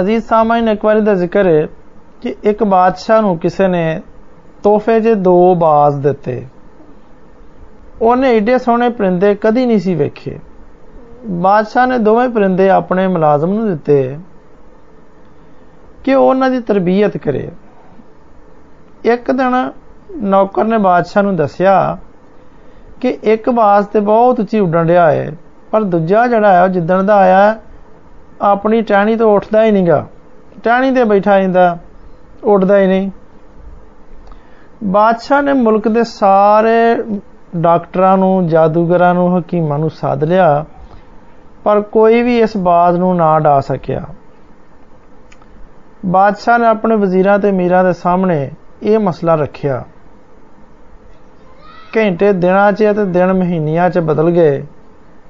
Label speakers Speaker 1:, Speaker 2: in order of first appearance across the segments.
Speaker 1: ਅਜ਼ੀਜ਼ ਸਾਮਾਈਨ ਇੱਕ ਵਾਰੀ ਦਾ ਜ਼ਿਕਰ ਹੈ ਕਿ ਇੱਕ ਬਾਦਸ਼ਾਹ ਨੂੰ ਕਿਸੇ ਨੇ ਤੋਹਫੇ 'ਚ ਦੋ ਬਾਜ਼ ਦਿੱਤੇ। ਉਹਨੇ ਏਡੇ ਸੋਹਣੇ ਪਰਿੰਦੇ ਕਦੀ ਨਹੀਂ ਸੀ ਵੇਖੇ। ਬਾਦਸ਼ਾਹ ਨੇ ਦੋਵੇਂ ਪਰਿੰਦੇ ਆਪਣੇ ਮੁਲਾਜ਼ਮ ਨੂੰ ਦਿੱਤੇ ਕਿ ਉਹ ਉਹਨਾਂ ਦੀ ਤਰਬੀਅਤ ਕਰੇ। ਇੱਕ ਦਿਨ ਨੌਕਰ ਨੇ ਬਾਦਸ਼ਾਹ ਨੂੰ ਦੱਸਿਆ ਕਿ ਇੱਕ ਬਾਜ਼ ਤੇ ਬਹੁਤ ਉੱਚੀ ਉੱਡਣ ਰਿਹਾ ਹੈ, ਪਰ ਦੂਜਾ ਜਿਹੜਾ ਹੈ, ਉਹ ਜਿੱਦਣ ਦਾ ਆਇਆ ਆਪਣੀ ਟਹਿਣੀ ਤੋਂ ਉੱਠਦਾ ਹੀ ਨਹੀਂਗਾ ਟਹਿਣੀ ਤੇ ਬੈਠਾ ਜਾਂਦਾ, ਉੱਡਦਾ ਹੀ ਨਹੀਂ। ਬਾਦਸ਼ਾਹ ਨੇ ਮੁਲਕ ਦੇ ਸਾਰੇ ਡਾਕਟਰਾਂ ਨੂੰ, ਜਾਦੂਗਰਾਂ ਨੂੰ, ਹਕੀਮਾਂ ਨੂੰ ਸਾਧ ਲਿਆ, ਪਰ ਕੋਈ ਵੀ ਇਸ ਬਾਜ਼ ਨੂੰ ਨਾ ਡਾ ਸਕਿਆ। ਬਾਦਸ਼ਾਹ ਨੇ ਆਪਣੇ ਵਜ਼ੀਰਾਂ ਤੇ ਮੀਰਾਂ ਦੇ ਸਾਹਮਣੇ ਇਹ ਮਸਲਾ ਰੱਖਿਆ। ਘੰਟੇ ਦਿਨਾਂ 'ਚ ਤੇ ਦਿਨ ਮਹੀਨਿਆਂ 'ਚ ਬਦਲ ਗਏ,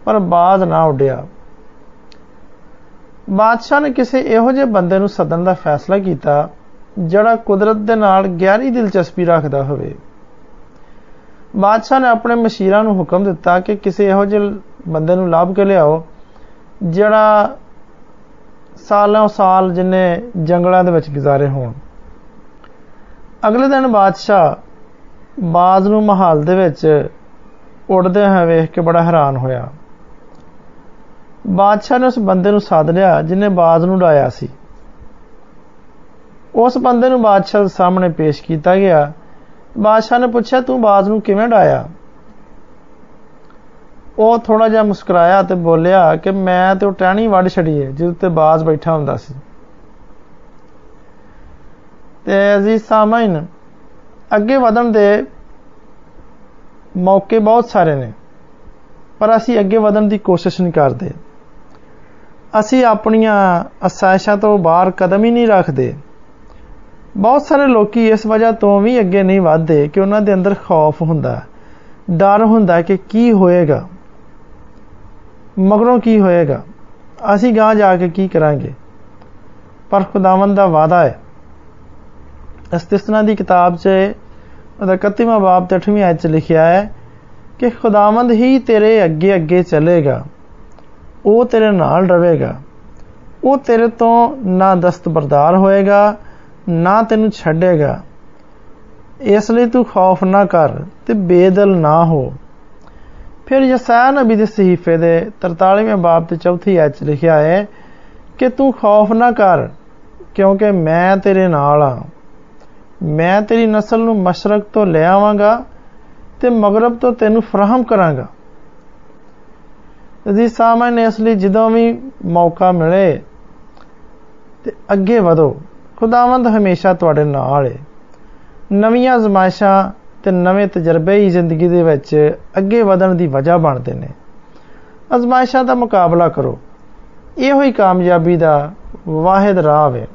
Speaker 1: ਪਰ ਬਾਜ਼ ਨਾ ਉੱਡਿਆ। ਬਾਦਸ਼ਾਹ ਨੇ ਕਿਸੇ ਇਹੋ ਜਿਹੇ ਬੰਦੇ ਨੂੰ ਸੱਦਣ ਦਾ ਫੈਸਲਾ ਕੀਤਾ, ਜਿਹੜਾ ਕੁਦਰਤ ਦੇ ਨਾਲ ਗਹਿਰੀ ਦਿਲਚਸਪੀ ਰੱਖਦਾ ਹੋਵੇ। ਬਾਦਸ਼ਾਹ ਨੇ ਆਪਣੇ ਮਸ਼ੀਰਾਂ ਨੂੰ ਹੁਕਮ ਦਿੱਤਾ ਕਿ ਕਿਸੇ ਇਹੋ ਜਿਹੇ ਬੰਦੇ ਨੂੰ ਲੱਭ ਕੇ ਲਿਆਓ, ਜਿਹੜਾ ਸਾਲਾਂ ਸਾਲ ਜਿੰਨੇ ਜੰਗਲਾਂ ਦੇ ਵਿੱਚ ਗੁਜ਼ਾਰੇ ਹੋਣ। ਅਗਲੇ ਦਿਨ ਬਾਦਸ਼ਾਹ ਬਾਜ਼ ਨੂੰ ਮਹਾਲ ਦੇ ਵਿੱਚ ਉੱਡਦੇ ਹੋਏ ਵੇਖ ਕੇ ਬੜਾ ਹੈਰਾਨ ਹੋਇਆ। ਬਾਦਸ਼ਾਹ ਨੇ ਉਸ ਬੰਦੇ ਨੂੰ ਸਾਧ ਲਿਆ ਜਿਨੇ ਬਾਜ਼ ਨੂੰ ਡਾਇਆ ਸੀ। ਉਸ ਬੰਦੇ ਨੂੰ ਬਾਦਸ਼ਾਹ ਦੇ ਸਾਹਮਣੇ ਪੇਸ਼ ਕੀਤਾ ਗਿਆ। ਬਾਦਸ਼ਾਹ ਨੇ ਪੁੱਛਿਆ, ਤੂੰ ਬਾਜ਼ ਨੂੰ ਕਿਵੇਂ ਡਾਇਆ ਉਹ ਥੋੜਾ ਜਿਹਾ ਮੁਸਕਰਾਇਆ ਤੇ ਬੋਲਿਆ ਕਿ ਮੈਂ ਤੇ ਉਹ ਟਹਿਣੀ ਵੱਢ ਛੜੀ ਹੈ ਜਿਸ ਤੇ ਬਾਜ਼ ਬੈਠਾ ਹੁੰਦਾ ਸੀ। ਤੇ ਅਜ਼ੀਜ਼ ਸਾਮਾਈਨ ਅੱਗੇ ਵਧਣ ਦੇ ਮੌਕੇ ਬਹੁਤ ਸਾਰੇ ਨੇ, ਪਰ ਅਸੀਂ ਅੱਗੇ ਵਧਣ ਦੀ ਕੋਸ਼ਿਸ਼ ਨਹੀਂ ਕਰਦੇ। ਅਸੀਂ ਆਪਣੀਆਂ ਅਸਾਇਸ਼ਾਂ ਤੋਂ ਬਾਹਰ ਕਦਮ ਹੀ ਨਹੀਂ ਰੱਖਦੇ। ਬਹੁਤ ਸਾਰੇ ਲੋਕੀ ਇਸ ਵਜ੍ਹਾ ਤੋਂ ਵੀ ਅੱਗੇ ਨਹੀਂ ਵਧਦੇ ਕਿ ਉਹਨਾਂ ਦੇ ਅੰਦਰ ਖੌਫ ਹੁੰਦਾ ਡਰ ਹੁੰਦਾ ਕਿ ਕੀ ਹੋਏਗਾ। ਮਗਰੋਂ ਕੀ ਹੋਏਗਾ। ਅਸੀਂ ਗਾਂ ਜਾ ਕੇ ਕੀ ਕਰਾਂਗੇ? ਪਰ ਖੁਦਾਵੰਦ ਦਾ ਵਾਅਦਾ ਹੈ। ਇਸਤਿਸਨਾ ਦੀ ਕਿਤਾਬ 'ਚ, ਉਹਦਾ 31ਵਾਂ ਬਾਬ ਤੇ 8ਵੀਂ ਆਇਤ 'ਚ ਲਿਖਿਆ ਹੈ ਕਿ ਖੁਦਾਵੰਦ ਹੀ ਤੇਰੇ ਅੱਗੇ ਅੱਗੇ ਚੱਲੇਗਾ। ਉਹ ਤੇਰੇ ਨਾਲ ਰਹੇਗਾ। ਉਹ ਤੇਰੇ ਤੋਂ ਨਾ ਦਸਤਬਰਦਾਰ ਹੋਏਗਾ, ਨਾ ਤੈਨੂੰ ਛੱਡੇਗਾ। ਇਸ ਲਈ ਤੂੰ ਖੌਫ ਨਾ ਕਰ ਤੇ ਬੇਦਲ ਨਾ ਹੋ। ਫਿਰ ਯਸਾਇਆ ਨਬੀ ਦੇ ਸਹੀਫੇ ਦੇ 43ਵੇਂ ਬਾਬ ਤੇ ਚੌਥੀ ਆਇਤ 'ਚ ਲਿਖਿਆ ਹੈ ਕਿ ਤੂੰ ਖੌਫ ਨਾ ਕਰ, ਕਿਉਂਕਿ ਮੈਂ ਤੇਰੇ ਨਾਲ ਆ ਮੈਂ ਤੇਰੀ ਨਸਲ ਨੂੰ ਮਸ਼ਰਕ ਤੋਂ ਲੈ ਆਵਾਂਗਾ ਤੇ ਮਗਰਬ ਤੋਂ ਤੈਨੂੰ ਫਰਾਹਮ ਕਰਾਂਗਾ। ਅਜ਼ੀਜ਼ ਸਾਮਾਨ ਇਸ ਲਈ ਜਦੋਂ ਵੀ ਮੌਕਾ ਮਿਲੇ ਤੇ ਅੱਗੇ ਵਧੋ। ਖੁਦਾਵੰਦ ਹਮੇਸ਼ਾ ਤੁਹਾਡੇ ਨਾਲ ਹੈ ਨਵੀਆਂ ਜ਼ਮਾਇਸ਼ਾਂ ਤੇ ਨਵੇਂ ਤਜਰਬੇ ਹੀ ਜ਼ਿੰਦਗੀ ਦੇ ਵਿੱਚ ਅੱਗੇ ਵਧਣ ਦੀ ਵਜ੍ਹਾ ਬਣਦੇ ਨੇ। ਅਜ਼ਮਾਇਸ਼ਾਂ ਦਾ ਮੁਕਾਬਲਾ ਕਰੋ। ਇਹੋ ਹੀ ਕਾਮਯਾਬੀ ਦਾ ਵਾਹਿਦ ਰਾਹ ਹੈ